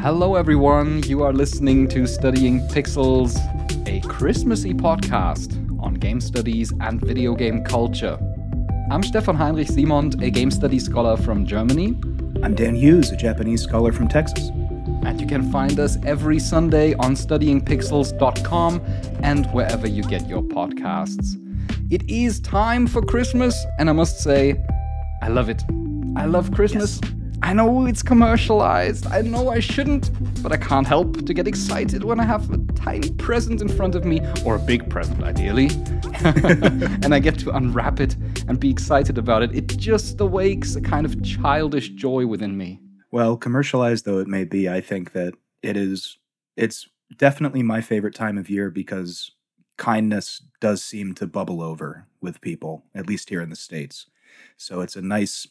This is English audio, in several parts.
Hello, everyone. You are listening to Studying Pixels, a Christmassy podcast on game studies and video game culture. I'm Stefan Heinrich Simond, a game studies scholar from Germany. I'm Dan Hughes, a Japanese scholar from Texas. And you can find us every Sunday on studyingpixels.com and wherever you get your podcasts. It is time for Christmas, and I must say, I love it. I love Christmas. Yes. I know it's commercialized. I know I shouldn't, but I can't help to get excited when I have a tiny present in front of me, or a big present, ideally. and I get to unwrap it and be excited about it. It just awakes a kind of childish joy within me. Well, commercialized though it may be, I think that it is it's definitely my favorite time of year because kindness does seem to bubble over with people, at least here in the States. So it's a nice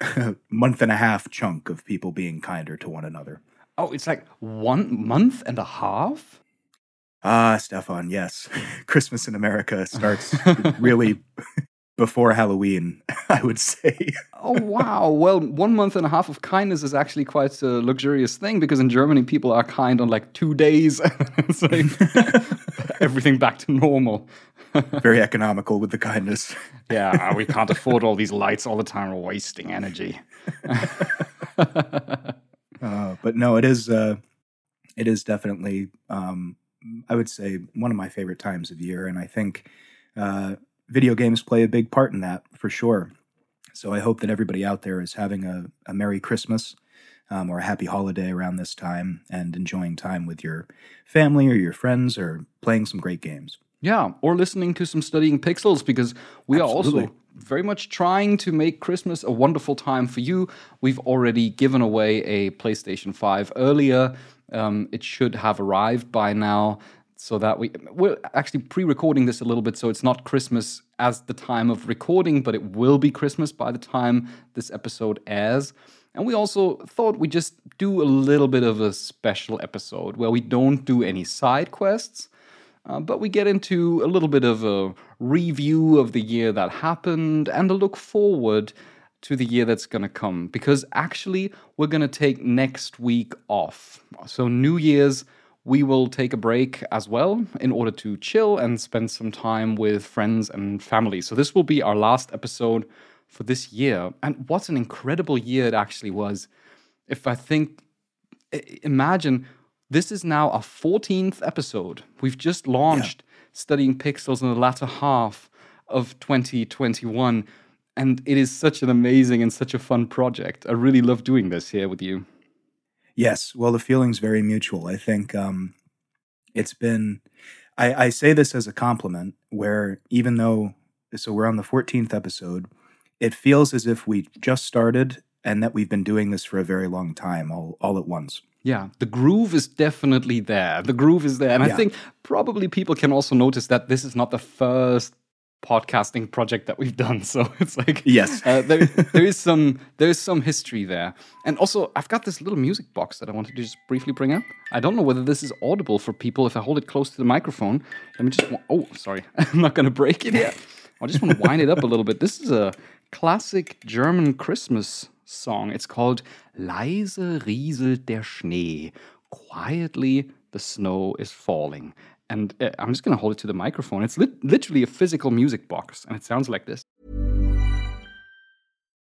month and a half chunk of people being kinder to one another. Oh, it's like one month and a half? Ah, Stefan, yes. Christmas in America starts really before Halloween, I would say. oh, wow. Well, one month and a half of kindness is actually quite a luxurious thing because in Germany, people are kind on like two days. it's like everything back to normal. Very economical with the kindness. yeah, we can't afford all these lights all the time. We're wasting energy. uh, but no, it is. Uh, it is definitely. Um, I would say one of my favorite times of year, and I think uh, video games play a big part in that for sure. So I hope that everybody out there is having a, a Merry Christmas um, or a happy holiday around this time and enjoying time with your family or your friends or playing some great games. Yeah, or listening to some studying pixels because we Absolutely. are also very much trying to make Christmas a wonderful time for you. We've already given away a PlayStation 5 earlier. Um, it should have arrived by now. So that we we're actually pre-recording this a little bit, so it's not Christmas as the time of recording, but it will be Christmas by the time this episode airs. And we also thought we'd just do a little bit of a special episode where we don't do any side quests. Uh, but we get into a little bit of a review of the year that happened and a look forward to the year that's going to come. Because actually, we're going to take next week off. So, New Year's, we will take a break as well in order to chill and spend some time with friends and family. So, this will be our last episode for this year. And what an incredible year it actually was. If I think, imagine this is now our 14th episode. We've just launched yeah. Studying Pixels in the latter half of 2021. And it is such an amazing and such a fun project. I really love doing this here with you. Yes. Well, the feeling's very mutual. I think um, it's been, I, I say this as a compliment, where even though, so we're on the 14th episode, it feels as if we just started and that we've been doing this for a very long time all, all at once. Yeah, the groove is definitely there. The groove is there. And yeah. I think probably people can also notice that this is not the first podcasting project that we've done. So it's like yes, uh, there, there is some there is some history there. And also, I've got this little music box that I wanted to just briefly bring up. I don't know whether this is audible for people if I hold it close to the microphone. Let me just. Oh, sorry, I'm not going to break it yet. I just want to wind it up a little bit. This is a classic German Christmas song. It's called Leise rieselt der Schnee. Quietly, the snow is falling. And uh, I'm just going to hold it to the microphone. It's li- literally a physical music box, and it sounds like this.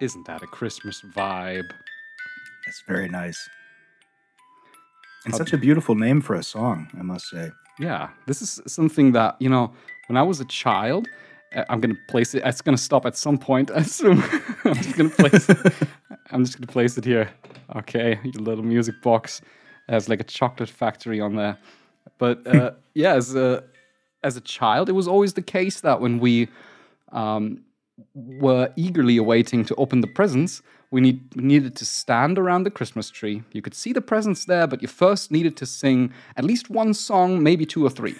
Isn't that a Christmas vibe? It's very nice. And such a beautiful name for a song, I must say. Yeah, this is something that, you know, when I was a child, I'm gonna place it. It's gonna stop at some point. I assume. I'm just gonna place. it. I'm just gonna place it here. Okay, your little music box it has like a chocolate factory on there. But uh, yeah, as uh, as a child, it was always the case that when we um, were eagerly awaiting to open the presents, we need, needed to stand around the Christmas tree. You could see the presents there, but you first needed to sing at least one song, maybe two or three.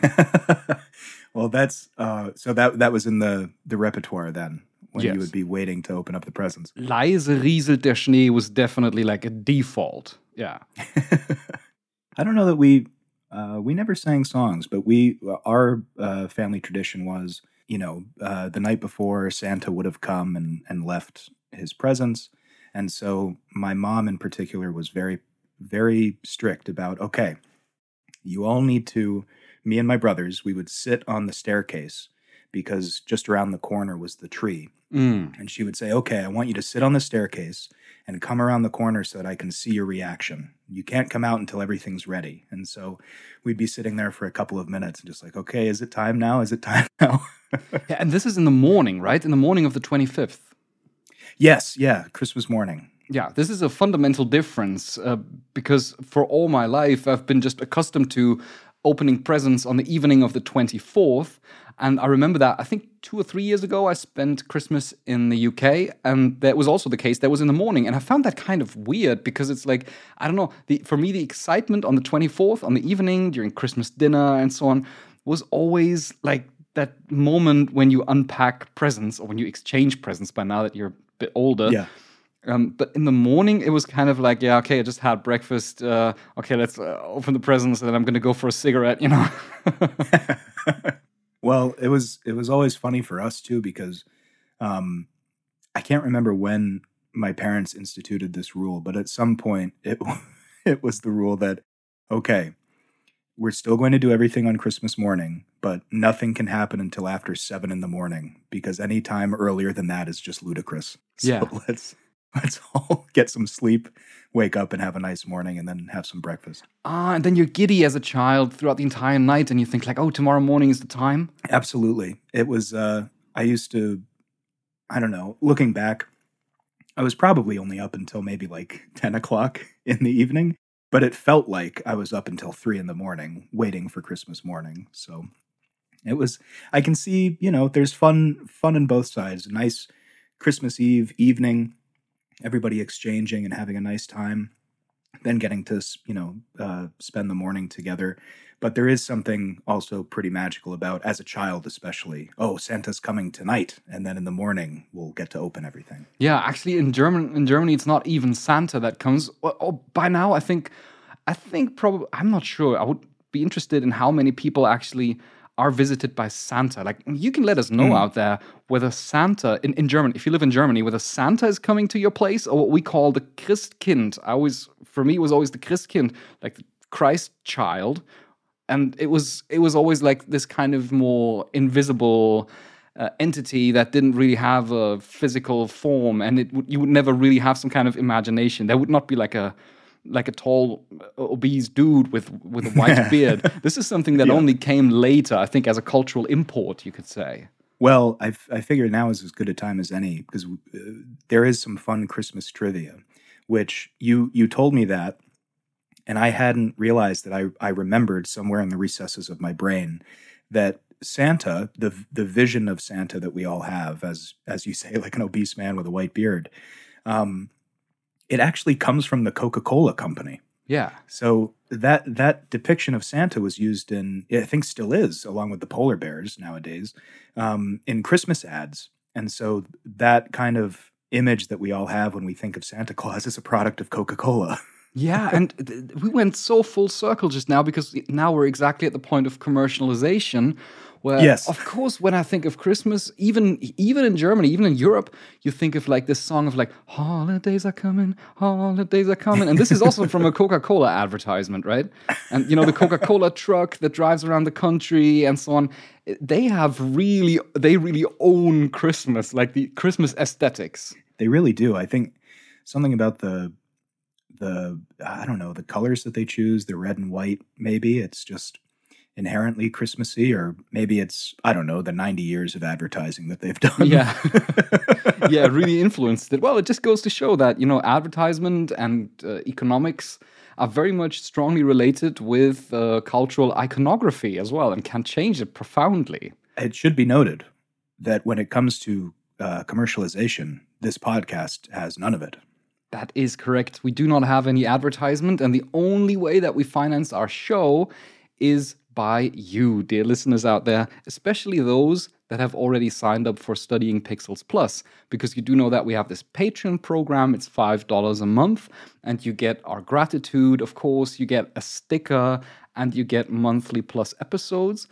well, that's uh, so that that was in the the repertoire then when Yes. you would be waiting to open up the presents. Leise rieselt der Schnee was definitely like a default. Yeah. I don't know that we uh, we never sang songs, but we our uh, family tradition was you know uh, the night before Santa would have come and and left his presents, and so my mom in particular was very very strict about okay, you all need to me and my brothers we would sit on the staircase because just around the corner was the tree Mm. and she would say, Okay, I want you to sit on the staircase and come around the corner so that I can see your reaction. You can't come out until everything's ready. And so we'd be sitting there for a couple of minutes and just like, Okay, is it time now? Is it time now? Yeah, and this is in the morning, right? In the morning of the 25th. yes, yeah, Christmas morning. Yeah, this is a fundamental difference uh, because for all my life, I've been just accustomed to opening presents on the evening of the 24th. And I remember that I think two or three years ago, I spent Christmas in the UK, and that was also the case. That was in the morning. And I found that kind of weird because it's like, I don't know, the, for me, the excitement on the 24th, on the evening, during Christmas dinner and so on, was always like that moment when you unpack presents or when you exchange presents by now that you're a bit older. Yeah. Um, but in the morning, it was kind of like, yeah, okay, I just had breakfast. Uh, okay, let's uh, open the presents, and then I'm going to go for a cigarette, you know? well, it was it was always funny for us too because um, I can't remember when my parents instituted this rule, but at some point it it was the rule that okay, we're still going to do everything on Christmas morning, but nothing can happen until after seven in the morning because any time earlier than that is just ludicrous. So Yeah. let's let's all get some sleep, wake up and have a nice morning, and then have some breakfast. ah, and then you're giddy as a child throughout the entire night, and you think, like, oh, tomorrow morning is the time. Absolutely. It was uh I used to I don't know, looking back, I was probably only up until maybe like 10 o'clock in the evening, but it felt like I was up until three in the morning waiting for Christmas morning. So it was I can see, you know, there's fun fun in both sides. A nice Christmas Eve evening, everybody exchanging and having a nice time, then getting to, you know, uh, spend the morning together. But there is something also pretty magical about, as a child especially, oh, Santa's coming tonight, and then in the morning we'll get to open everything. Yeah, actually, in German, in Germany, it's not even Santa that comes. Oh, oh, by now, I think, I think probably, I'm not sure. I would be interested in how many people actually are visited by Santa. Like, you can let us know out there whether Santa in, in Germany, if you live in Germany, whether Santa is coming to your place or what we call the Christkind. I always, for me, it was always the Christkind, like the Christ child and it was it was always like this kind of more invisible uh, entity that didn't really have a physical form and it would, you would never really have some kind of imagination there would not be like a like a tall uh, obese dude with with a white beard. This is something that only came later i think as a cultural import you could say. Well, I, f- I figure now is as good a time as any because uh, there is some fun Christmas trivia, which you you told me that, and I hadn't realized that I I remembered somewhere in the recesses of my brain that Santa, the the vision of Santa that we all have, as as you say, like an obese man with a white beard, um, it actually comes from the Coca Cola Company. yeah So that that depiction of Santa was used in, I think, still is, along with the polar bears nowadays, um, in Christmas ads. And so that kind of image that we all have when we think of Santa Claus is a product of Coca Cola. Yeah, and th- we went so full circle just now because now we're exactly at the point of commercialization. Where, Yes. of course, when I think of Christmas, even even in Germany, even in Europe, you think of like this song of like "Holidays are coming, holidays are coming," and this is also from a Coca-Cola advertisement, right? And you know the Coca-Cola truck that drives around the country and so on. They have really, they really own Christmas, like the Christmas aesthetics. they really do. I think something about the the I don't know the colors that they choose, the red and white. Maybe it's just inherently Christmassy, or maybe it's I don't know the ninety years of advertising that they've done. Yeah. yeah, really influenced it. Well, it just goes to show that, you know, advertisement and uh, economics, are very much strongly related with uh, cultural iconography as well and can change it profoundly. It should be noted that when it comes to uh, commercialization, this podcast has none of it. That is correct. We do not have any advertisement, and the only way that we finance our show is by you, dear listeners out there, especially those that have already signed up for Studying Pixels Plus, because you do know that we have this Patreon program. It's $5 a month, and you get our gratitude, of course, you get a sticker, and you get monthly plus episodes.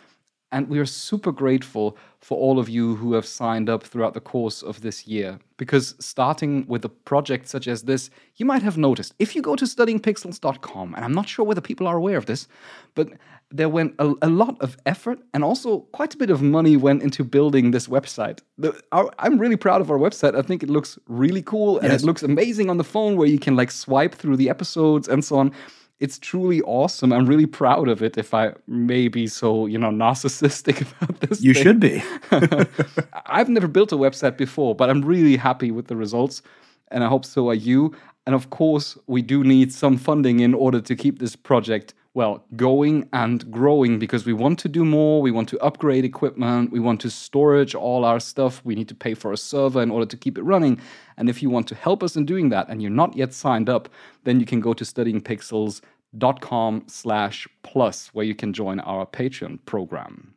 And we are super grateful for all of you who have signed up throughout the course of this year. Because starting with a project such as this, you might have noticed if you go to studyingpixels.com, and I'm not sure whether people are aware of this, but there went a, a lot of effort and also quite a bit of money went into building this website. The, our, I'm really proud of our website. I think it looks really cool and Yes. it looks amazing on the phone where you can like swipe through the episodes and so on it's truly awesome. I'm really proud of it. If I may be so, you know, narcissistic about this, You thing. should be. I've never built a website before, but I'm really happy with the results, and I hope so are you. And of course, we do need some funding in order to keep this project well going and growing because we want to do more. We want to upgrade equipment. We want to storage all our stuff. We need to pay for a server in order to keep it running. And if you want to help us in doing that, and you're not yet signed up, then you can go to studyingpixels.com slash plus where you can join our Patreon program.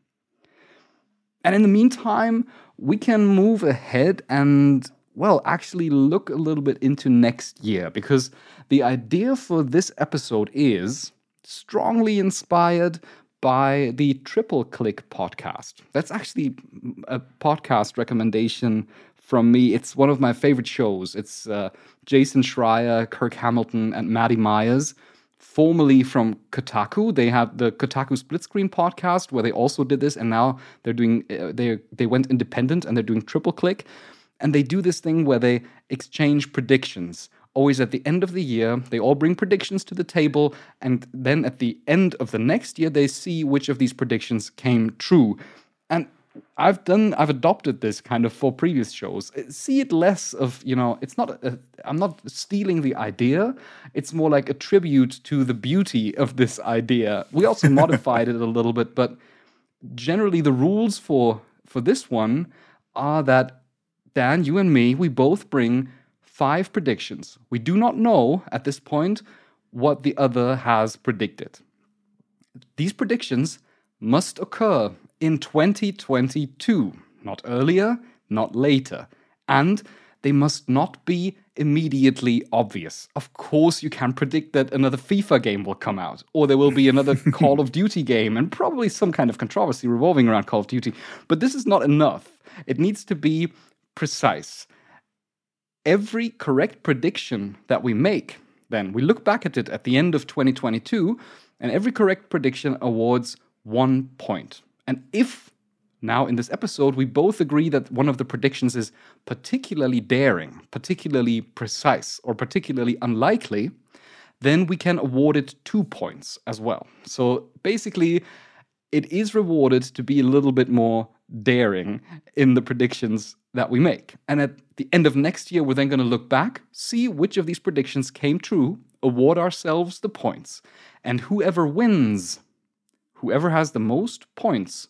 And in the meantime, we can move ahead and, well, actually look a little bit into next year because the idea for this episode is strongly inspired by the Triple Click podcast. That's actually a podcast recommendation from me. It's one of my favorite shows. It's uh, Jason Schreier, Kirk Hamilton, and Maddie Myers formerly from Kotaku. They had the Kotaku Split Screen podcast where they also did this, and now they're doing uh, they they went independent and they're doing Triple Click, and they do this thing where they exchange predictions. Always at the end of the year, they all bring predictions to the table, and then at the end of the next year, they see which of these predictions came true. And I've done, I've adopted this kind of for previous shows. Uh, See it less of, you know, it's not, a, I'm not stealing the idea. It's more like a tribute to the beauty of this idea. We also modified it a little bit, but generally the rules for for this one are that Dan, you and me, we both bring five predictions. We do not know at this point what the other has predicted. These predictions must occur in 2022, not earlier, not later. And they must not be immediately obvious. Of course, you can predict that another FIFA game will come out, or there will be another Call of Duty game, and probably some kind of controversy revolving around Call of Duty. But this is not enough. It needs to be precise. Every correct prediction that we make, then we look back at it at the end of 2022, and every correct prediction awards one point. And if now, in this episode, we both agree that one of the predictions is particularly daring, particularly precise, or particularly unlikely, then we can award it two points as well. So basically, it is rewarded to be a little bit more daring in the predictions that we make. And at the end of next year, we're then going to look back, see which of these predictions came true, award ourselves the points. And whoever wins, whoever has the most points,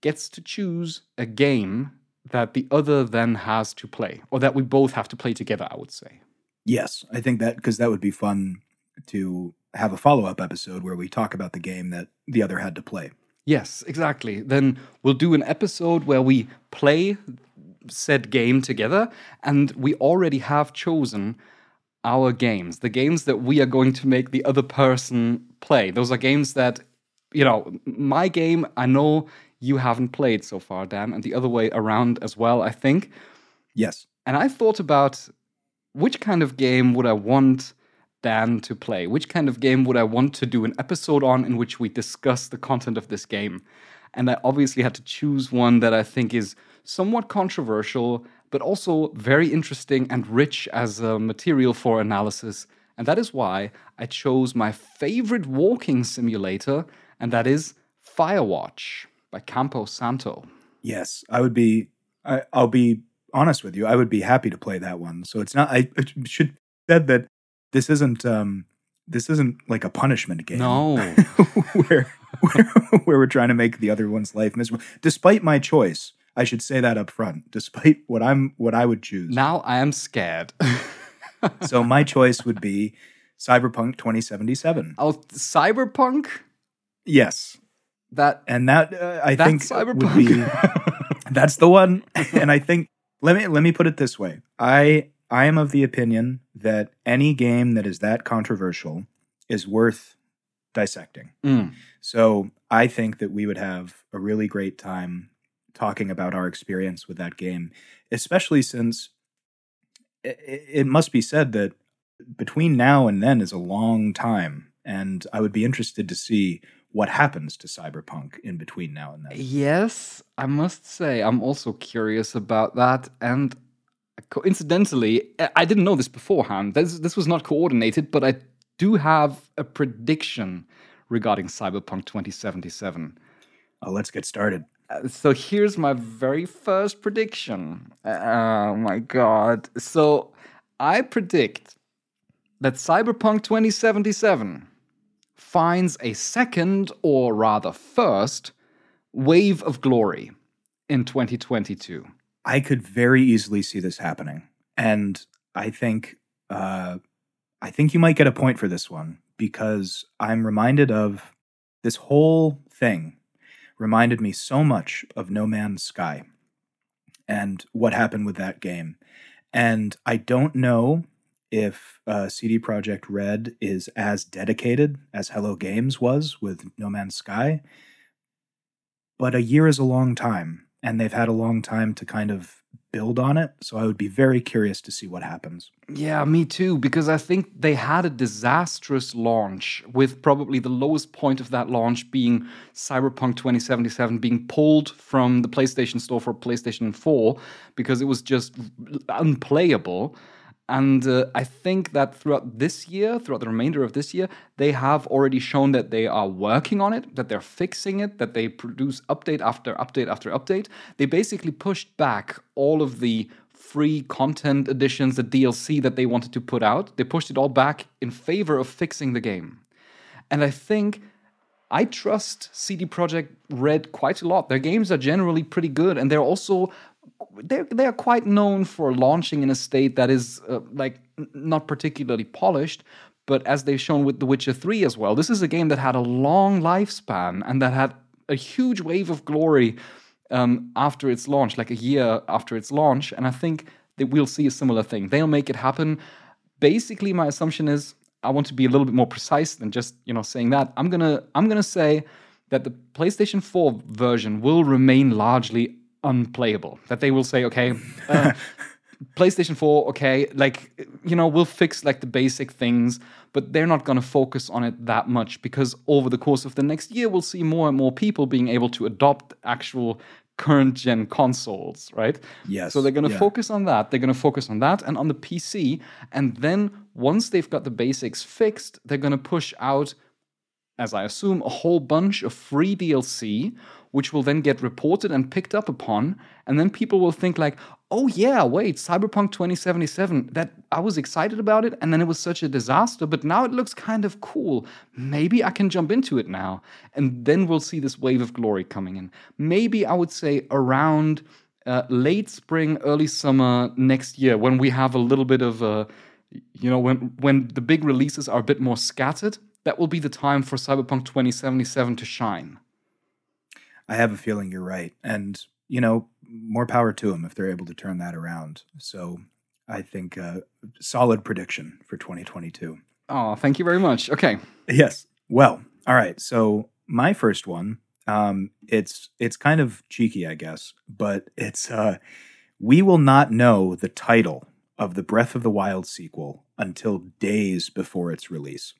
gets to choose a game that the other then has to play, or that we both have to play together, I would say. Yes, I think that because that would be fun to have a follow up episode where we talk about the game that the other had to play. Yes, exactly. Then we'll do an episode where we play said game together, and we already have chosen our games, the games that we are going to make the other person play. Those are games that, you know, my game, I know you haven't played so far, Dan, and the other way around as well, I think. Yes. And I thought about which kind of game would I want Dan to play? Which kind of game would I want to do an episode on in which we discuss the content of this game? And I obviously had to choose one that I think is somewhat controversial, but also very interesting and rich as a material for analysis. And that is why I chose my favorite walking simulator, and that is Firewatch by Campo Santo. Yes, I would be. I, I'll be honest with you. I would be happy to play that one. So it's not. I it should said that this isn't um, this isn't like a punishment game. No. where, where where we're trying to make the other one's life miserable. Despite my choice, I should say that up front. Despite what I'm what I would choose. now I am scared. so my choice would be Cyberpunk 2077. oh, Cyberpunk? Yes. That And that uh, I think Cyberpunk. would be that's the one. and I think let me let me put it this way. I I am of the opinion that any game that is that controversial is worth dissecting. Mm. So I think that we would have a really great time talking about our experience with that game, especially since it, it must be said that between now and then is a long time. And I would be interested to see what happens to Cyberpunk in between now and then. Yes, I must say, I'm also curious about that. And coincidentally, I- didn't know this beforehand. This, this was not coordinated, but I do have a prediction regarding Cyberpunk 2077. Oh, let's get started. So here's my very first prediction. Oh my god. So I predict that Cyberpunk 2077 finds a second, or rather first, wave of glory in 2022. I could very easily see this happening, and I think uh, I think you might get a point for this one because I'm reminded of this whole thing reminded me so much of No Man's Sky and what happened with that game, and I don't know if uh, CD Projekt Red is as dedicated as Hello Games was with No Man's Sky, but a year is a long time, and they've had a long time to kind of build on it. So I would be very curious to see what happens. Yeah, me too, because I think they had a disastrous launch, with probably the lowest point of that launch being Cyberpunk 2077 being pulled from the PlayStation Store for PlayStation 4 because it was just unplayable. And uh, I think that throughout this year, throughout the remainder of this year, they have already shown that they are working on it, that they're fixing it, that they produce update after update after update. They basically pushed back all of the free content additions, the DLC that they wanted to put out. They pushed it all back in favor of fixing the game. And I think I trust CD Projekt Red quite a lot. Their games are generally pretty good, and they're also they're they are quite known for launching in a state that is uh, like not particularly polished. But as they've shown with The Witcher 3 as well, this is a game that had a long lifespan and that had a huge wave of glory um, after its launch, like a year after its launch. And I think that we'll see a similar thing. They'll make it happen. Basically, my assumption is I want to be a little bit more precise than just you know saying that. I'm gonna I'm gonna say that the PlayStation 4 version will remain largely unplayable. That they will say, okay, uh, PlayStation 4, okay, like you know, we'll fix like the basic things, but they're not going to focus on it that much because over the course of the next year, we'll see more and more people being able to adopt actual current gen consoles, right? Yes, So they're going to yeah. focus on that. They're going to focus on that and on the PC, and then once they've got the basics fixed, they're going to push out as I assume, a whole bunch of free DLC, which will then get reported and picked up upon, and then people will think like, "Oh yeah, wait, Cyberpunk 2077. That I was excited about it, and then it was such a disaster, but now it looks kind of cool. Maybe I can jump into it now." And then we'll see this wave of glory coming in. Maybe I would say around uh, late spring, early summer next year, when we have a little bit of a you know when when the big releases are a bit more scattered that will be the time for cyberpunk 2077 to shine I have a feeling you're right. And, you know, more power to them if they're able to turn that around. So I think uh, solid prediction for 2022. oh thank you very much okay Yes. Well, all right. So my first one, um, it's it's kind of cheeky, I guess, but it's uh, we will not know the title of the Breath of the Wild sequel until days before its release.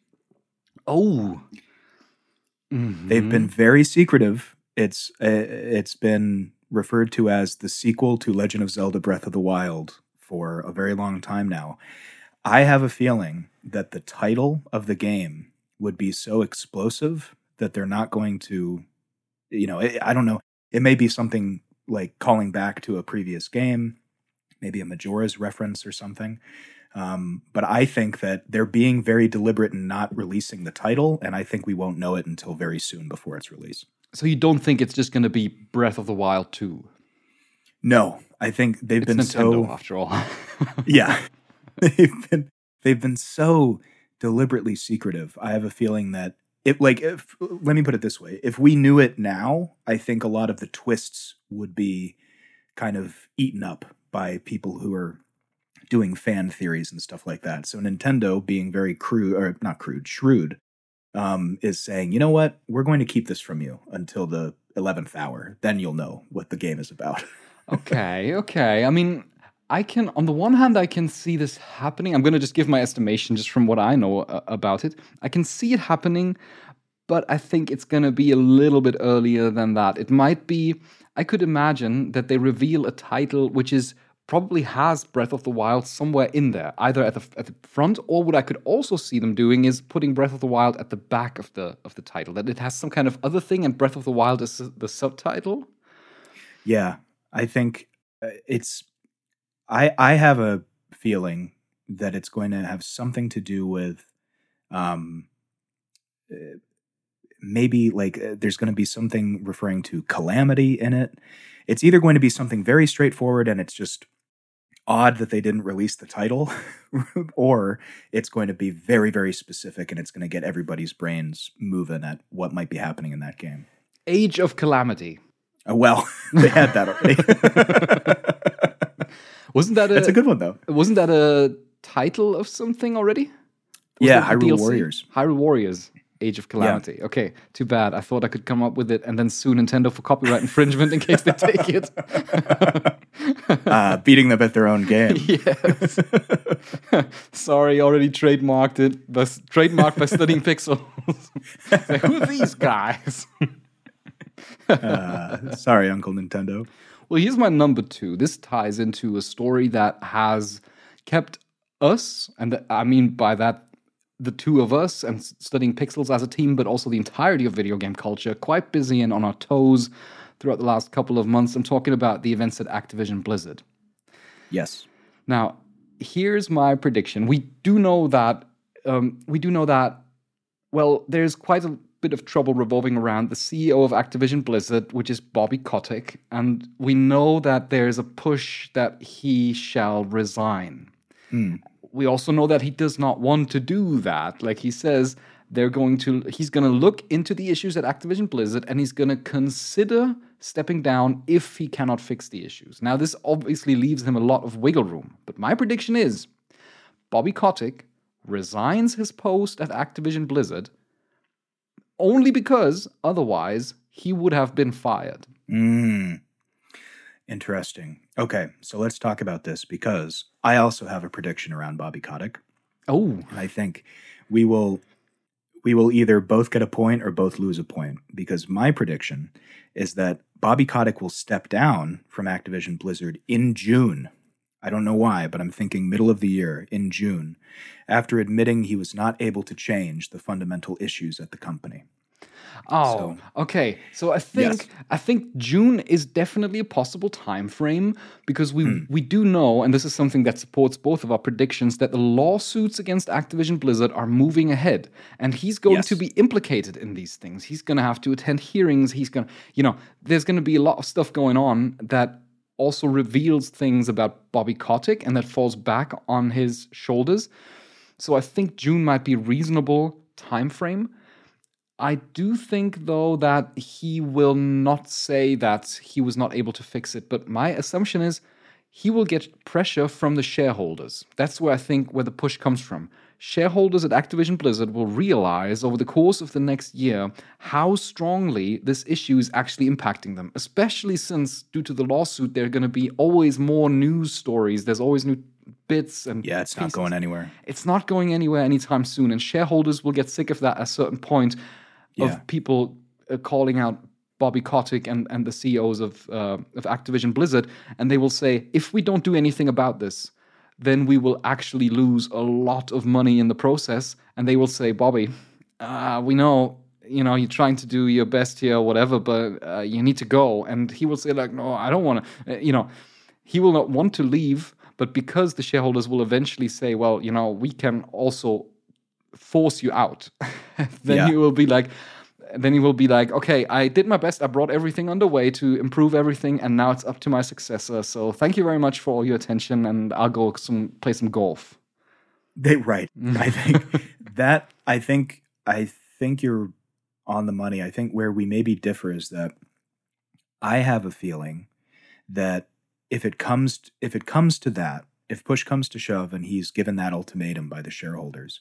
oh They've been very secretive. It's uh, it's been referred to as the sequel to Legend of Zelda: Breath of the Wild for a very long time now. I have a feeling that the title of the game would be so explosive that they're not going to, you know, I I don't know. It may be something like calling back to a previous game, maybe a Majora's reference or something. Um, but I think that they're being very deliberate in not releasing the title, and I think we won't know it until very soon before its release. So you don't think it's just going to be Breath of the Wild 2? No, I think they've It's been Nintendo, so after all. yeah, they've been they've been so deliberately secretive. I have a feeling that it like if, let me put it this way: if we knew it now, I think a lot of the twists would be kind of eaten up by people who are doing fan theories and stuff like that. So Nintendo, being very crude or not crude, shrewd, um, is saying, you know what, we're going to keep this from you until the eleventh hour. Then you'll know what the game is about. okay, okay. I mean, I can, on the one hand, I can see this happening. I'm going to just give my estimation just from what I know uh, about it. I can see it happening, but I think it's going to be a little bit earlier than that. It might be, I could imagine that they reveal a title which is probably has Breath of the Wild somewhere in there, either at the at the front or what I could also see them doing is putting Breath of the Wild at the back of the of the title. That it has some kind of other thing, and Breath of the Wild is the subtitle. Yeah, I think uh, it's. I I have a feeling that it's going to have something to do with, um, uh, maybe like uh, there's going to be something referring to calamity in it. It's either going to be something very straightforward and it's just odd that they didn't release the title, or it's going to be very very specific and it's going to get everybody's brains moving at what might be happening in that game. Age of Calamity. Uh, well, they had that already. wasn't that a? That's a good one though. Wasn't that a title of something already? Was yeah, Hyrule DLC? Warriors. Hyrule Warriors. Age of Calamity. Okay, too bad. I thought I could come up with it and then sue Nintendo for copyright infringement in case they take it. Uh, beating them at their own game. yes. Sorry, already trademarked it. But trademarked by studying pixels. Like, Who are these guys? Uh, sorry, Uncle Nintendo. Well, here's my number two. This ties into a story that has kept us, and I mean by that, the two of us and studying pixels as a team, but also the entirety of video game culture, quite busy and on our toes throughout the last couple of months. I'm talking about the events at Activision Blizzard. Yes. Now, here's my prediction. We do know that um, we do know that well, there's quite a bit of trouble revolving around the CEO of Activision Blizzard, which is Bobby Kotick, and we know that there's a push that he shall resign. We also know that he does not want to do that. Like he says, they're going to he's going to look into the issues at Activision Blizzard and he's going to consider stepping down if he cannot fix the issues. Now this obviously leaves him a lot of wiggle room, but my prediction is Bobby Kotick resigns his post at Activision Blizzard only because otherwise he would have been fired. Mm. Interesting. Okay, so let's talk about this because I also have a prediction around Bobby Kotick. Oh, And I think we will we will either both get a point or both lose a point because my prediction is that Bobby Kotick will step down from Activision Blizzard in June. I don't know why, but I'm thinking middle of the year in June after admitting he was not able to change the fundamental issues at the company. Oh, So- okay. So I think Yes. I think June is definitely a possible time frame because we Hmm. we do know, and this is something that supports both of our predictions, that the lawsuits against Activision Blizzard are moving ahead, and he's going to be implicated in these things. He's going to have to attend hearings. He's going, to you know, there's going to be a lot of stuff going on that also reveals things about Bobby Kotick and that falls back on his shoulders. So I think June might be a reasonable time frame. I do think, though, that he will not say that he was not able to fix it. But my assumption is he will get pressure from the shareholders. That's where I think where the push comes from. Shareholders at Activision Blizzard will realize over the course of the next year how strongly this issue is actually impacting them, especially since, due to the lawsuit, there are going to be always more news stories. There's always new bits and Yeah, it's not going anywhere. it's not going anywhere anytime soon, and shareholders will get sick of that at a certain point Yeah. of people uh, calling out Bobby Kotick and, and the CEOs of uh, of Activision Blizzard, and they will say, if we don't do anything about this, then we will actually lose a lot of money in the process. And they will say, Bobby, uh, we know you know you're trying to do your best here, whatever, but uh, you need to go. And he will say, like, no, I don't want to. Uh, you know, he will not want to leave, But because the shareholders will eventually say, well, you know, we can also force you out, then Yeah. you will be like, then you will be like, okay, I did my best. I brought everything underway to improve everything, and now it's up to my successor. So thank you very much for all your attention, and I'll go some play some golf. They right. I think that I think I think you're on the money. I think where we maybe differ is that I have a feeling that if it comes if it comes to that, if push comes to shove and he's given that ultimatum by the shareholders,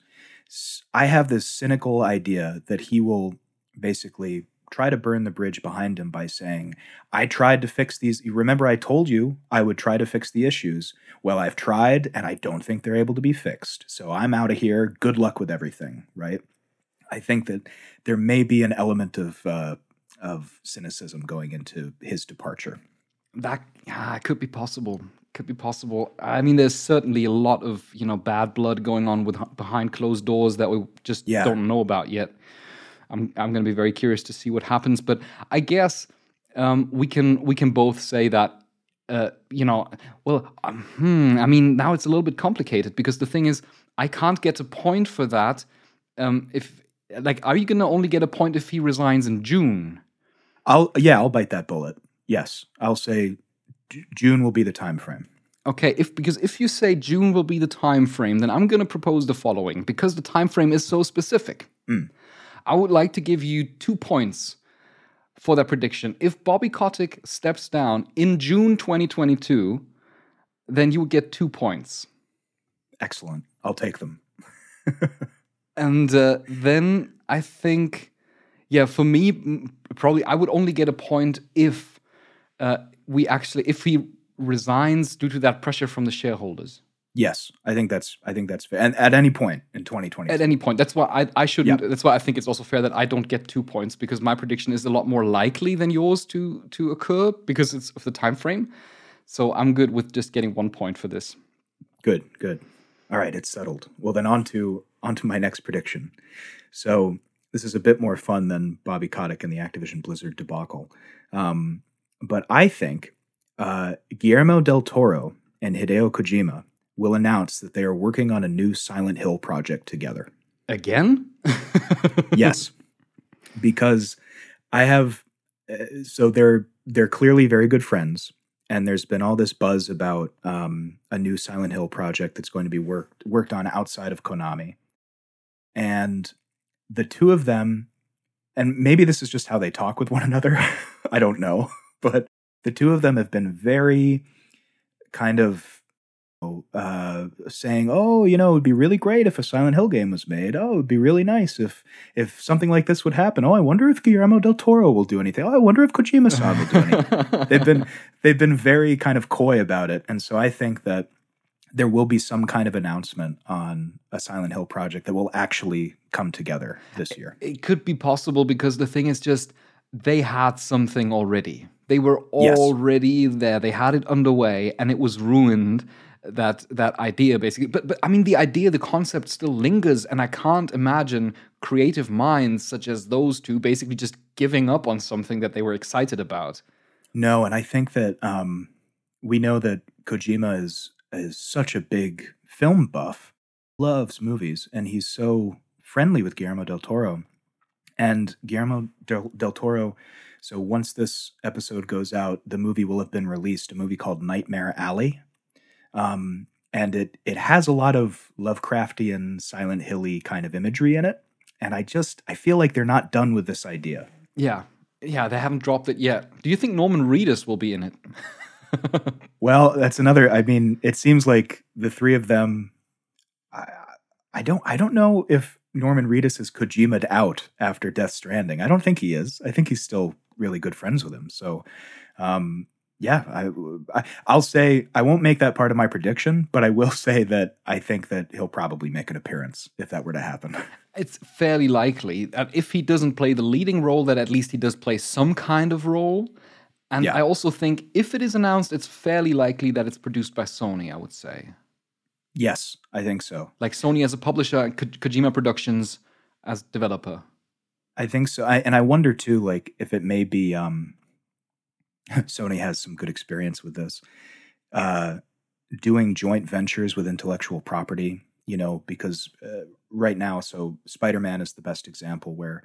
I have this cynical idea that he will basically try to burn the bridge behind him by saying, I tried to fix these. Remember, I told you I would try to fix the issues. Well, I've tried and I don't think they're able to be fixed. So I'm out of here. Good luck with everything, right? I think that there may be an element of, uh, of cynicism going into his departure. That yeah, could be possible. Could be possible. I mean, there's certainly a lot of you know bad blood going on with behind closed doors that we just Yeah. don't know about yet. I'm I'm going to be very curious to see what happens. But I guess um, we can we can both say that uh, you know well um, hmm, I mean now it's a little bit complicated because the thing is I can't get a point for that um, if like are you going to only get a point if he resigns in June? I'll yeah, I'll bite that bullet. Yes, I'll say June will be the time frame. Okay, if because if you say June will be the time frame, then I'm going to propose the following because the time frame is so specific. I would like to give you two points for that prediction. If Bobby Kotick steps down in June 2022, then you would get two points. Excellent. I'll take them. And uh, then I think, yeah, for me, probably I would only get a point if uh, we actually, if he resigns due to that pressure from the shareholders. Yes, I think that's I think that's fair. And at any point in 2020. At any point, that's why I, I shouldn't. That's why I think it's also fair that I don't get two points because my prediction is a lot more likely than yours to to occur because it's of the time frame. So I'm good with just getting one point for this. Good, good. All right, it's settled. Well, then on to on to my next prediction. So this is a bit more fun than Bobby Kotick and the Activision Blizzard debacle. Um, but I think uh, Guillermo del Toro and Hideo Kojima will announce that they are working on a new Silent Hill project together. Again? yes, because I have. Uh, so they're they're clearly very good friends, and there's been all this buzz about um, a new Silent Hill project that's going to be worked worked on outside of Konami, and the two of them, and maybe this is just how they talk with one another. I don't know, but the two of them have been very kind of uh, saying, "Oh, you know, it would be really great if a Silent Hill game was made. Oh, it would be really nice if if something like this would happen. Oh, I wonder if Guillermo del Toro will do anything. Oh, I wonder if Kojima-san will do anything." they've been they've been very kind of coy about it, and so I think that there will be some kind of announcement on a Silent Hill project that will actually come together this year. It could be possible because the thing is just they had something already. They were Yes. already there. They had it underway and it was ruined that that idea basically. But but I mean the idea, the concept still lingers and I can't imagine creative minds such as those two basically just giving up on something that they were excited about. No, and I think that um, we know that Kojima is is such a big film buff, loves movies, and he's so friendly with Guillermo del Toro. And Guillermo del, del Toro. So once this episode goes out, the movie will have been released. A movie called Nightmare Alley, um, and it it has a lot of Lovecraftian, Silent Hilly kind of imagery in it. And I just I feel like they're not done with this idea. Yeah. Yeah, they haven't dropped it yet. Do you think Norman Reedus will be in it? Well, that's another. I mean, it seems like the three of them. I, I don't. I don't know if Norman Reedus is Kojima'd out after Death Stranding. I don't think he is. I think he's still really good friends with him. So, um, yeah, I, I I'll say I won't make that part of my prediction, but I will say that I think that he'll probably make an appearance if that were to happen. it's fairly likely that if he doesn't play the leading role, that at least he does play some kind of role. And Yeah. I also think if it is announced, it's fairly likely that it's produced by Sony, I would say. Yes, I think so. Like Sony as a publisher Ko- Kojima Productions as developer. I think so. I, and I wonder too, like if it may be um, Sony has some good experience with this. Uh, doing joint ventures with intellectual property, you know, because uh, right now, so Spider Man is the best example where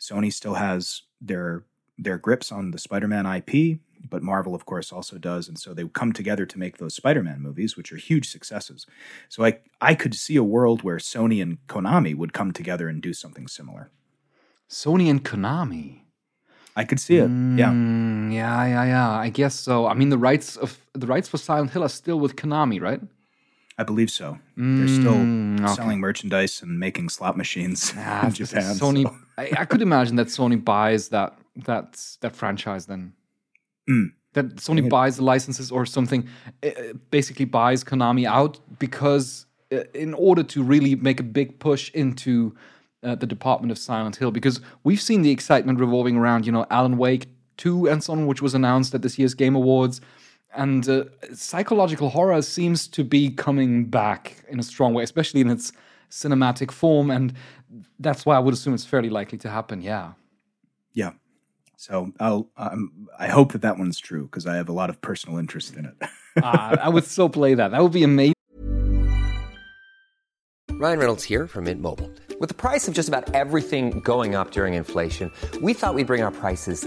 Sony still has their their grips on the Spider Man IP, but Marvel, of course, also does, and so they come together to make those Spider Man movies, which are huge successes. So I I could see a world where Sony and Konami would come together and do something similar. Sony and Konami. I could see it. yeah. Mm, yeah, yeah, yeah. I guess so. I mean, the rights of the rights for Silent Hill are still with Konami, right? I believe so. They're still Mm, okay. selling merchandise and making slot machines Ah, in Japan. Sony. so- I, I could imagine that Sony buys that that that franchise then. Mm. That Sony buys the licenses or something, uh, basically buys Konami out because uh, in order to really make a big push into uh, the department of Silent Hill, because we've seen the excitement revolving around, you know, Alan Wake 2 and so on, which was announced at this year's Game Awards. And uh, psychological horror seems to be coming back in a strong way, especially in its cinematic form. And that's why I would assume it's fairly likely to happen. Yeah. yeah. So I'll um, I hope that that one's true because I have a lot of personal interest in it. Uh, I would so play that. That would be amazing. Ryan Reynolds here from Mint Mobile. With the price of just about everything going up during inflation, we thought we'd bring our prices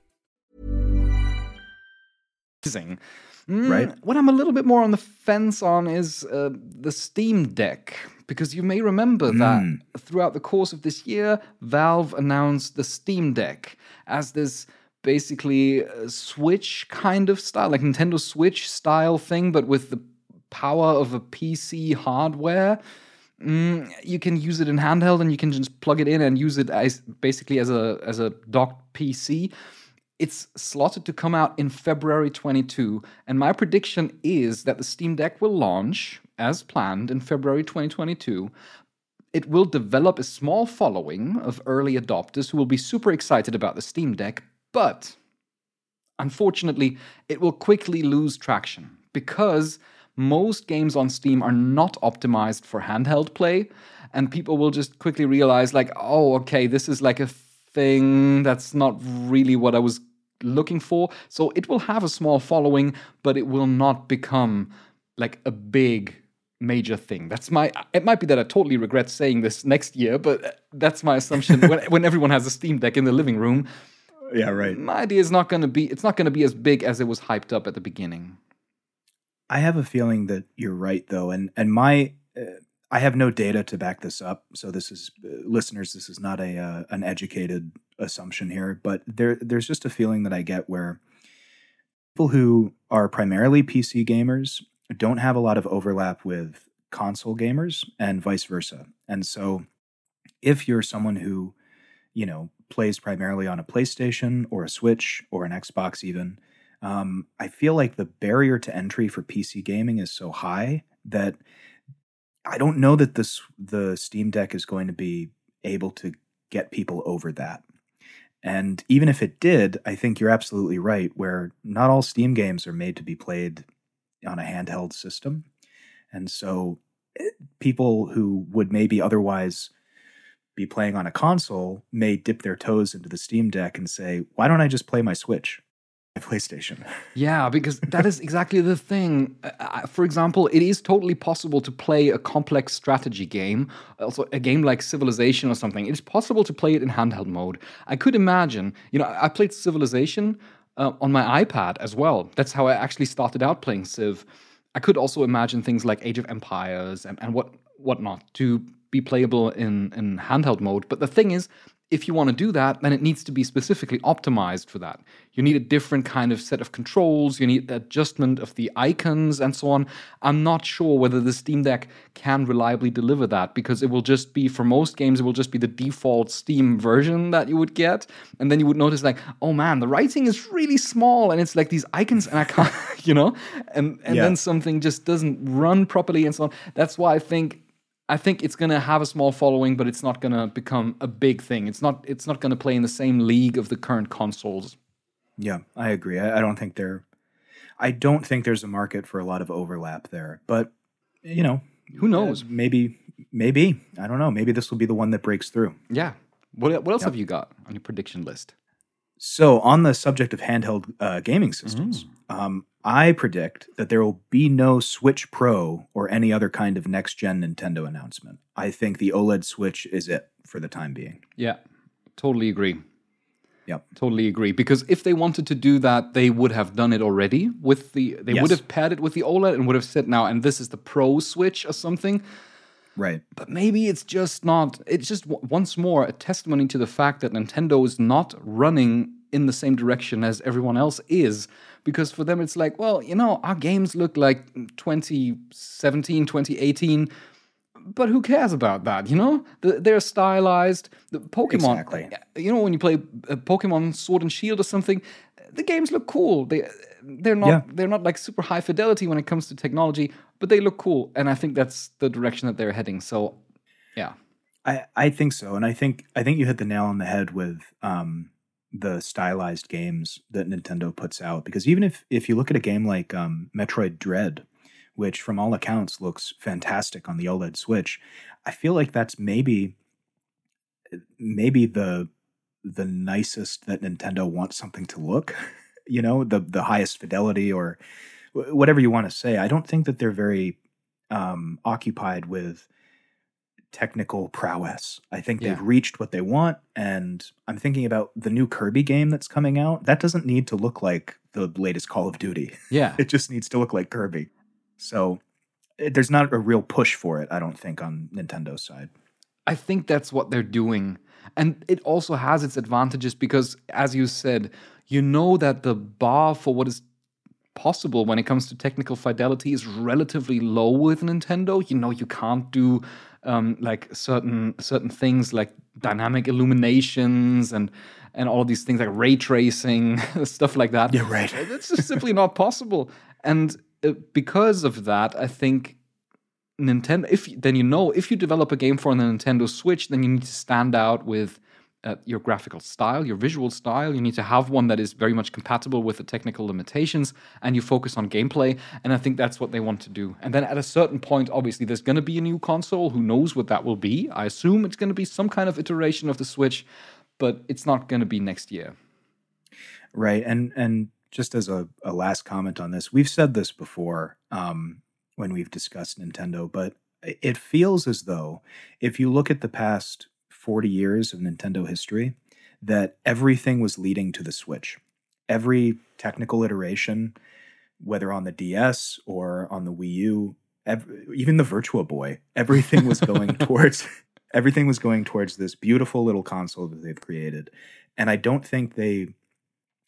Mm, Right. What I'm a little bit more on the fence on is uh, the Steam Deck, because you may remember that throughout the course of this year, Valve announced the Steam Deck as this basically uh, Switch kind of style, like Nintendo Switch style thing, but with the power of a PC hardware. Mm, you can use it in handheld, and you can just plug it in and use it as basically as a as a docked PC. It's slotted to come out in February 22, and my prediction is that the Steam Deck will launch as planned in February 2022. It will develop a small following of early adopters who will be super excited about the Steam Deck, but unfortunately, it will quickly lose traction because most games on Steam are not optimized for handheld play, and people will just quickly realize, like, oh, okay, this is like a thing that's not really what I was looking for. So it will have a small following, but it will not become like a big major thing. That's my it might be that I totally regret saying this next year, but that's my assumption when when everyone has a Steam Deck in the living room. yeah, right. My idea is not going to be it's not going to be as big as it was hyped up at the beginning. I have a feeling that you're right, though, and and my uh, I have no data to back this up. So this is uh, listeners. This is not a uh, an educated assumption here, but there there's just a feeling that I get where people who are primarily PC gamers don't have a lot of overlap with console gamers and vice versa. And so if you're someone who, you know, plays primarily on a PlayStation or a Switch or an Xbox even, um, I feel like the barrier to entry for PC gaming is so high that I don't know that this the Steam Deck is going to be able to get people over that. And even if it did, I think you're absolutely right, where not all Steam games are made to be played on a handheld system. And so eh, people who would maybe otherwise be playing on a console may dip their toes into the Steam Deck and say, why don't I just play my Switch? PlayStation. Yeah, because that is exactly the thing. Uh, uh, for example, it is totally possible to play a complex strategy game, also a game like Civilization or something. It is possible to play it in handheld mode. I could imagine, you know, I played Civilization uh, on my iPad as well. That's how I actually started out playing Civ. I could also imagine things like Age of Empires and, and what whatnot to be playable in, in handheld mode. But the thing is, if you want to do that, then it needs to be specifically optimized for that. You need a different kind of set of controls, you need the adjustment of the icons and so on. I'm not sure whether the Steam Deck can reliably deliver that because it will just be, for most games, it will just be the default Steam version that you would get. And then you would notice, like, oh man, the writing is really small and it's like these icons and I can't, you know? And, and Yeah. then something just doesn't run properly and so on. That's why I think I think it's going to have a small following, but it's not going to become a big thing. It's not. It's not going to play in the same league of the current consoles. Yeah, I agree. I, I don't think there. I don't think there's a market for a lot of overlap there. But you know, Who knows? uh, maybe, maybe I don't know. Maybe this will be the one that breaks through. Yeah. What What else have you got on your prediction list? So, on the subject of handheld uh, gaming systems, um, I predict that there will be no Switch Pro or any other kind of next gen Nintendo announcement. I think the OLED Switch is it for the time being. Yeah, totally agree. Yep. Totally agree. Because if they wanted to do that, they would have done it already with the. They Yes. would have paired it with the OLED and would have said now, and this is the Pro Switch or something. Right. But maybe it's just not. It's just w- once more a testimony to the fact that Nintendo is not running in the same direction as everyone else is. Because for them, it's like, well, you know, our games look like 2017, 2018. But who cares about that? You know, The- they're stylized. The Pokemon, Exactly. you know, when you play uh, Pokemon Sword and Shield or something, the games look cool. They they're not Yeah. they're not like super high fidelity when it comes to technology, but they look cool, and I think that's the direction that they're heading. So, yeah, I, I think so, and I think I think you hit the nail on the head with um, the stylized games that Nintendo puts out. Because even if if you look at a game like um, Metroid Dread, which from all accounts looks fantastic on the OLED Switch, I feel like that's maybe maybe the the nicest that Nintendo wants something to look. You know, the the highest fidelity or whatever you want to say. I don't think that they're very um, occupied with technical prowess. I think Yeah. they've reached what they want, and I'm thinking about the new Kirby game that's coming out. That doesn't need to look like the latest Call of Duty. yeah, It just needs to look like Kirby. So eh, there's not a real push for it, I don't think, on Nintendo's side. I think that's what they're doing. And it also has its advantages because, as you said, you know that the bar for what is possible when it comes to technical fidelity is relatively low with Nintendo. You know, you can't do um, like certain certain things like dynamic illuminations and and all of these things like ray tracing stuff like that. Yeah, right. It's just simply not possible. And uh, because of that, I think Nintendo. If then you know if you develop a game for the Nintendo Switch, then you need to stand out with uh, your graphical style, your visual style. You need to have one that is very much compatible with the technical limitations, and you focus on gameplay. And I think that's what they want to do. And then at a certain point, obviously, there's going to be a new console. Who knows what that will be? I assume it's going to be some kind of iteration of the Switch, but it's not going to be next year. Right. And and just as a, a last comment on this, we've said this before um, when we've discussed Nintendo, but it feels as though if you look at the past 40 years of Nintendo history, that everything was leading to the Switch. Every technical iteration, whether on the DS or on the Wii U, ev- even the Virtual Boy, everything was going towards everything was going towards this beautiful little console that they've created. And I don't think they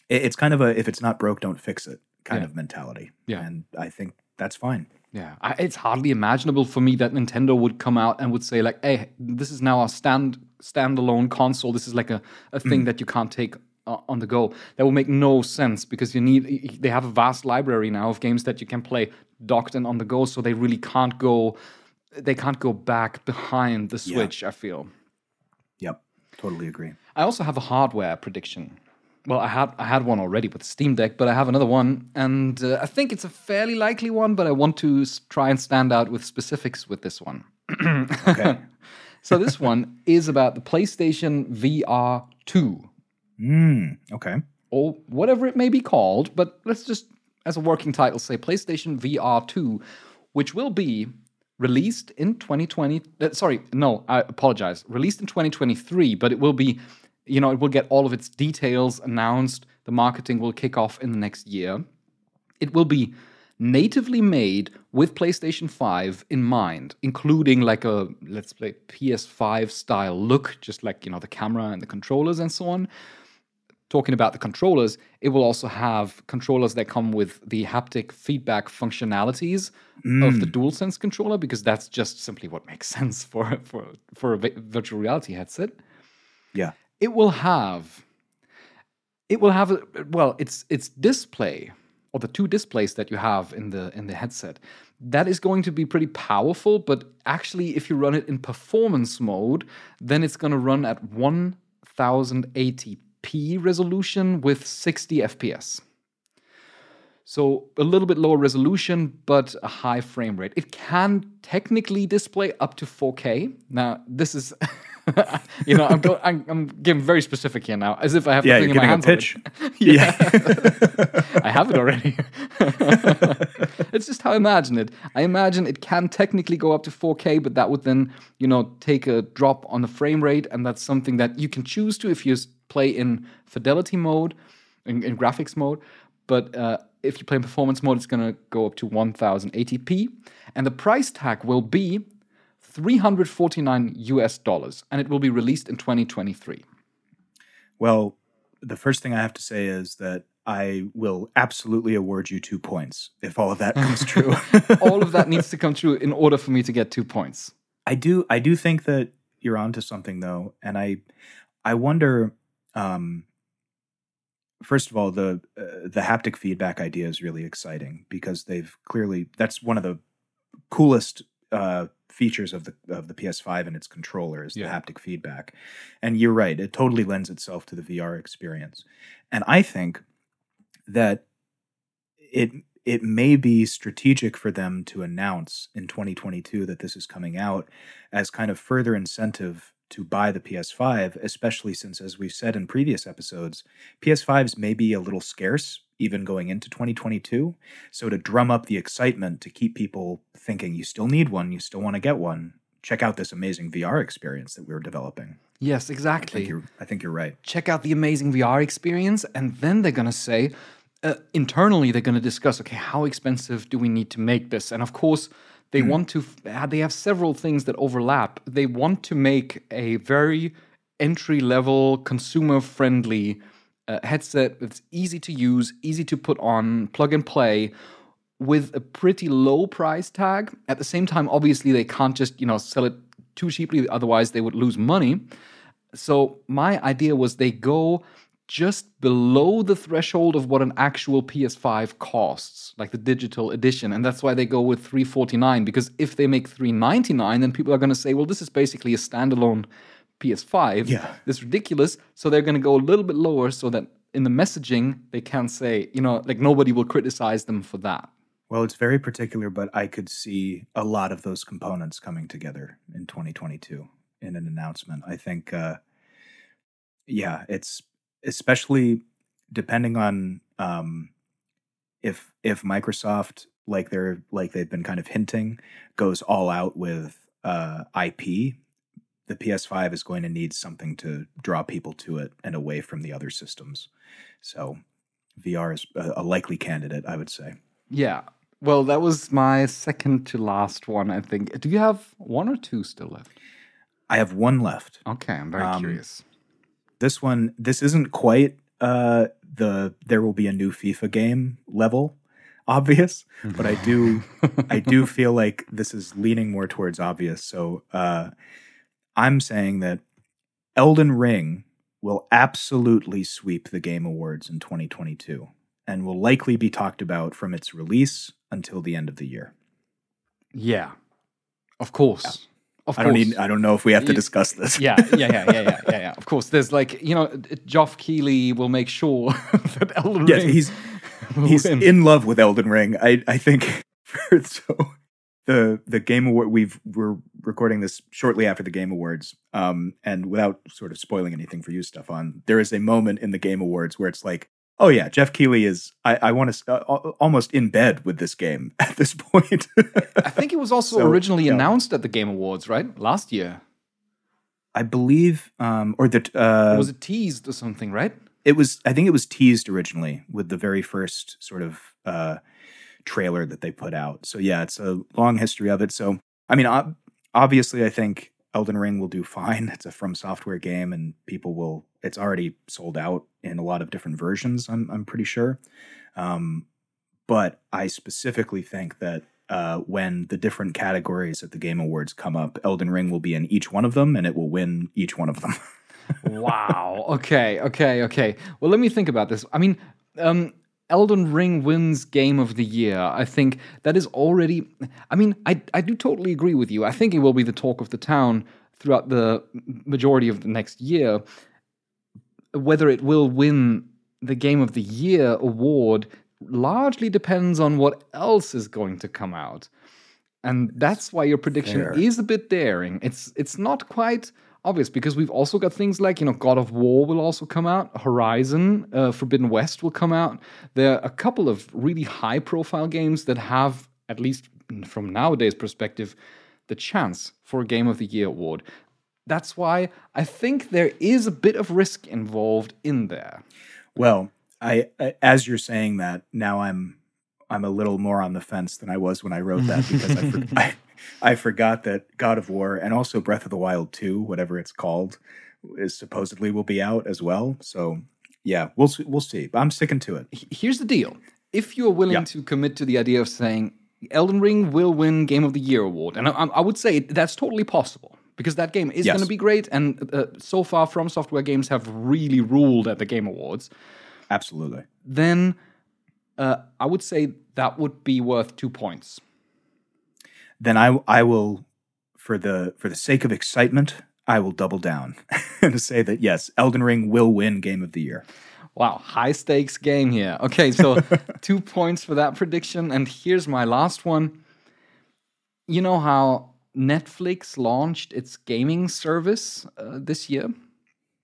it- it's kind of a if it's not broke don't fix it kind Yeah. of mentality Yeah. and i think that's fine Yeah, I, it's hardly imaginable for me that Nintendo would come out and would say like, "Hey, this is now a stand standalone console. This is like a, a thing that you can't take uh, on the go." That will make no sense because you need. They have a vast library now of games that you can play docked and on the go, so they really can't go. They can't go back behind the Switch. I feel. yep totally agree I also have a hardware prediction. Well, I had I had one already with the Steam Deck, but I have another one, and uh, I think it's a fairly likely one. But I want to try and stand out with specifics with this one. okay So this one is about the PlayStation VR two, mm, okay or whatever it may be called. But let's just, as a working title, say PlayStation VR two, which will be released in 2020. uh, sorry, no, I apologize. Released in 2023, but it will be, you know, it will get all of its details announced. The marketing will kick off in the next year. It will be natively made with PlayStation 5 in mind, including like a let's play PS5 style look, just like you know the camera and the controllers and so on. Talking about the controllers, it will also have controllers that come with the haptic feedback functionalities of the mm. DualSense controller because that's just simply what makes sense for for for a virtual reality headset Yeah. It will have it will have well its its display or the two displays that you have in the in the headset. That is going to be pretty powerful but actually if you run it in performance mode then it's going to run at 1080p resolution with 60 fps so a little bit lower resolution, but a high frame rate. It can technically display up to 4K. Now, this is, you know, I'm, go- I'm, I'm getting very specific here now, as if I have Yeah, the thing you're in my giving a hands. pitch. Yeah, I have it already. it's just how I imagine it. I imagine it can technically go up to 4K, but that would then, you know, take a drop on the frame rate, and that's something that you can choose to if you play in fidelity mode, in, in graphics mode. But uh, if you play in performance mode, it's going to go up to 1080p, and the price tag will be 349 US dollars, and it will be released in 2023. Well, the first thing I have to say is that I will absolutely award you two points if all of that comes true. All of that needs to come true in order for me to get two points. I do I do think that you're onto something though, and I I wonder um first of all the uh, the haptic feedback idea is really exciting because they've clearly that's one of the coolest uh features of the of the PS5 and its controller is Yeah. the haptic feedback. And you're right, it totally lends itself to the VR experience. And I think that it it may be strategic for them to announce in 2022 that this is coming out as kind of further incentive to buy the PS5, especially since, as we've said in previous episodes, PS5s may be a little scarce even going into 2022. So, to drum up the excitement to keep people thinking you still need one, you still want to get one, check out this amazing VR experience that we're developing. Yes, I exactly. think you're, I think you're right. check out the amazing VR experience, and then they're gonna say, uh, internally, they're gonna discuss, okay, how expensive do we need to make this? And of course, they want to. They have several things that overlap. They want to make a very entry level, consumer friendly uh, headset that's easy to use, easy to put on, plug and play. With a pretty low price tag. At the same time, obviously, they can't just you know sell it too cheaply, otherwise they would lose money. So my idea was they go just below the threshold of what an actual PS5 costs, like the digital edition, and that's why they go with 349 because if they make 399 then people are going to say, "Well, this is basically a standalone PS5." Yeah. This is ridiculous. So they're going to go a little bit lower so that in the messaging they can say, you know, like nobody will criticize them for that. Well, it's very particular, but I could see a lot of those components coming together in 2022 in an announcement. I think, uh, yeah, it's especially depending on um, if if Microsoft, like they're like they've been kind of hinting, goes all out with uh, IP. The PS5 is going to need something to draw people to it and away from the other systems. So, VR is a, a likely candidate, I would say. Yeah. Well, that was my second to last one, I think. Do you have one or two still left? I have one left. Okay, I'm very Um, curious. This one, this isn't quite uh, the there will be a new FIFA game level obvious, but I do I do feel like this is leaning more towards obvious. So uh, I'm saying that Elden Ring will absolutely sweep the Game Awards in 2022 and will likely be talked about from its release until the end of the year. Yeah. Of course. Of I don't need I don't know if we have to discuss this. yeah, yeah, yeah, yeah, yeah, yeah, yeah. Of course, there's like you know, Geoff Keighley will make sure that Elden Yes, Ring. he's he's win. in love with Elden Ring. I I think so. The the Game Award we've we're recording this shortly after the Game Awards, um, and without sort of spoiling anything for you, Stefan, there is a moment in the Game Awards where it's like, oh yeah, Geoff Keighley is I I want to uh, almost in bed with this game at this point. I think it was also So, originally yeah. announced at the Game Awards, right? Last year. I believe, um, or that uh, was it teased or something, right? it was i think it was teased originally with the very first sort of uh trailer that they put out. So yeah, it's a long history of it. So I mean, obviously, I think Elden Ring will do fine. It's a From Software game, and people will. It's already sold out in a lot of different versions. I'm I'm pretty sure. Um, but I specifically think that uh, when the different categories at the Game Awards come up, Elden Ring will be in each one of them, and it will win each one of them. wow. Okay. Okay. Okay. Well, let me think about this. I mean, um, Elden Ring wins Game of the Year. I think that is already. I mean, I I do totally agree with you. I think it will be the talk of the town throughout the majority of the next year. Whether it will win the Game of the Year award largely depends on what else is going to come out. And that's why your prediction Fair. is a bit daring. It's it's not quite obvious because we've also got things like you know God of War will also come out, Horizon, uh, Forbidden West will come out. There are a couple of really high profile games that have at least from nowadays perspective the chance for a Game of the Year award. That's why I think there is a bit of risk involved in there. Well, I, I as you're saying that now, I'm I'm a little more on the fence than I was when I wrote that because I, for, I I forgot that God of War and also Breath of the Wild 2, whatever it's called, is supposedly will be out as well. So yeah, we'll see, we'll see. But I'm sticking to it. Here's the deal: if you're willing Yeah. to commit to the idea of saying Elden Ring will win Game of the Year award, and I, I would say that's totally possible because that game is Yes. going to be great, and uh, so far, From Software games have really ruled at the Game Awards. Absolutely. Then uh, I would say that would be worth two points. Then I I will for the for the sake of excitement, I will double down and say that yes, Elden Ring will win Game of the Year. Wow, high stakes game here. Okay, so two points for that prediction. And here's my last one. You know how Netflix launched its gaming service uh, this year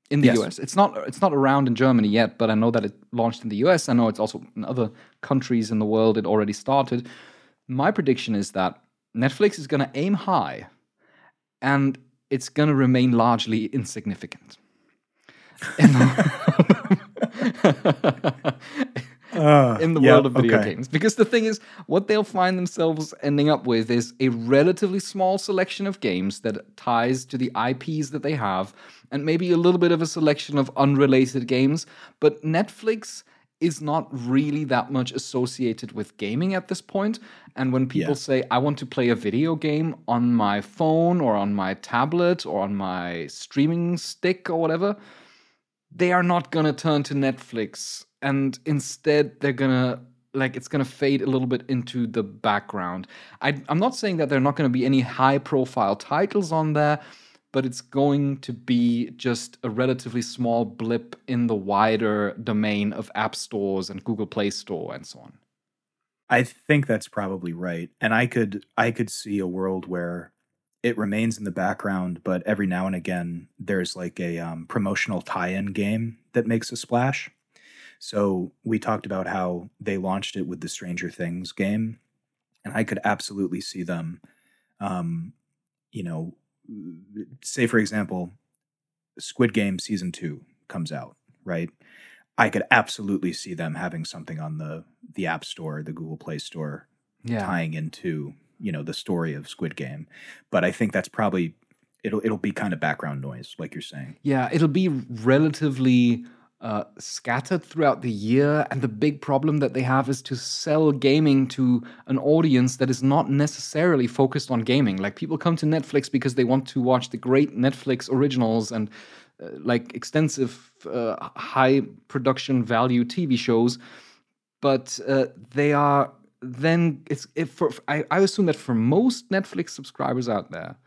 in the Yes. US? It's not it's not around in Germany yet, but I know that it launched in the US. I know it's also in other countries in the world it already started. My prediction is that Netflix is going to aim high and it's going to remain largely insignificant. in the, in the yeah, world of video okay. games. Because the thing is, what they'll find themselves ending up with is a relatively small selection of games that ties to the IPs that they have, and maybe a little bit of a selection of unrelated games. But Netflix is not really that much associated with gaming at this point. And when people Yeah. say, I want to play a video game on my phone or on my tablet or on my streaming stick or whatever, they are not gonna turn to Netflix, and instead they're gonna like it's gonna fade a little bit into the background. I, I'm not saying that there are not gonna be any high-profile titles on there, but it's going to be just a relatively small blip in the wider domain of app stores and Google Play Store and so on. I think that's probably right. And I could I could see a world where it remains in the background, but every now and again there's like a um, promotional tie-in game that makes a splash. So we talked about how they launched it with the Stranger Things game, and I could absolutely see them, um, you know, say for example, Squid Game season two comes out, right? I could absolutely see them having something on the the App Store, the Google Play Store, Yeah. tying into you know the story of Squid Game. But I think that's probably it'll it'll be kind of background noise, like you're saying. Yeah, it'll be relatively uh, scattered throughout the year. And the big problem that they have is to sell gaming to an audience that is not necessarily focused on gaming. Like people come to Netflix because they want to watch the great Netflix originals and uh, like extensive, uh, high production value TV shows. But uh, they are then it's if for I, I assume that for most Netflix subscribers out there,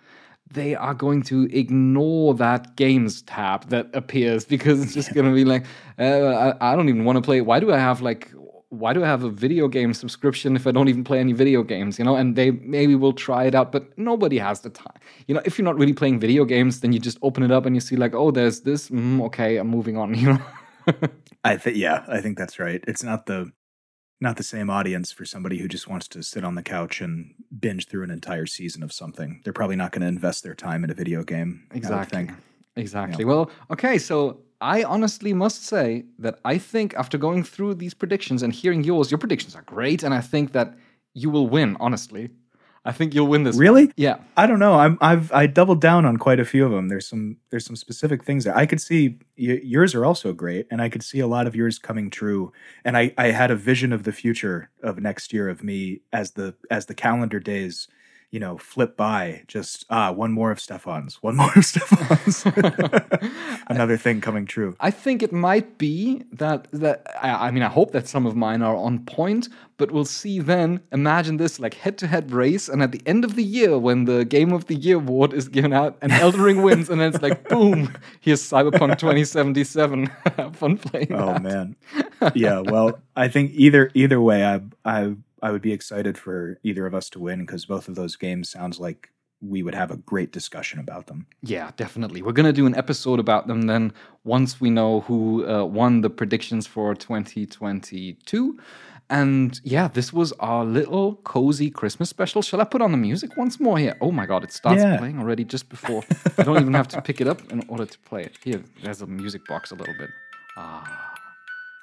they are going to ignore that games tab that appears because it's just going to be like, uh, I, I don't even want to play. Why do I have like, why do I have a video game subscription if I don't even play any video games? You know, and they maybe will try it out, but nobody has the time. You know, if you're not really playing video games, then you just open it up and you see like, oh, there's this. Mm, okay, I'm moving on. You know. I think yeah, I think that's right. It's not the not the same audience for somebody who just wants to sit on the couch and binge through an entire season of something. They're probably not going to invest their time in a video game. Exactly. Exactly. Well, okay. So I honestly must say that I think after going through these predictions and hearing yours, your predictions are great, and I think that you will win. Honestly, I think you'll win this. one. Really? Yeah. I don't know. I'm I've I doubled down on quite a few of them. There's some there's some specific things there. I could see y- yours are also great, and I could see a lot of yours coming true. And I I had a vision of the future of next year of me as the as the calendar days, you know, flip by. Just ah, one more of Stefan's, one more of Stefan's. Another thing coming true. I think it might be that that I, I mean I hope that some of mine are on point, but we'll see then. Imagine this like head-to-head race, and at the end of the year, when the Game of the Year award is given out, and Elden Ring wins, and then it's like boom, here's Cyberpunk 2077. Have fun playing. Oh that. man. Yeah, well, I think either either way I I I would be excited for either of us to win because both of those games sounds like we would have a great discussion about them. Yeah, definitely. We're gonna do an episode about them then once we know who uh, won the predictions for 2022. And yeah, this was our little cozy Christmas special. Shall I put on the music once more here? Oh my god, it starts Yeah. playing already just before. I don't even have to pick it up in order to play it. Here, there's a music box a little bit. Ah.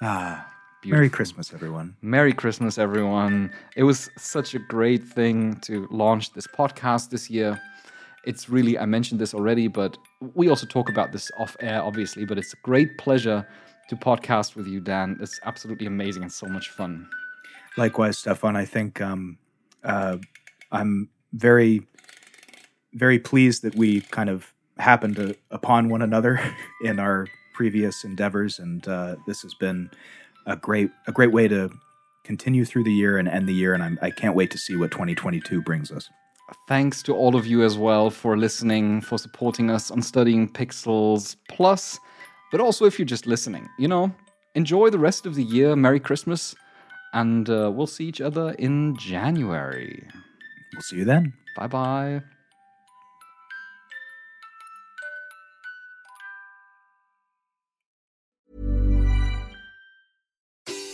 Ah, Beautiful. Merry Christmas, everyone. Merry Christmas, everyone. It was such a great thing to launch this podcast this year. It's really, I mentioned this already, but we also talk about this off air, obviously. But it's a great pleasure to podcast with you, Dan. It's absolutely amazing and so much fun. Likewise, Stefan. I think um, uh, I'm very, very pleased that we kind of happened to, upon one another in our previous endeavors, and uh, this has been a great, a great way to continue through the year and end the year. And I'm, I can't wait to see what 2022 brings us. Thanks to all of you as well for listening, for supporting us on Studying Pixels Plus, but also if you're just listening, you know, enjoy the rest of the year. Merry Christmas, and uh, we'll see each other in January. We'll see you then. Bye bye.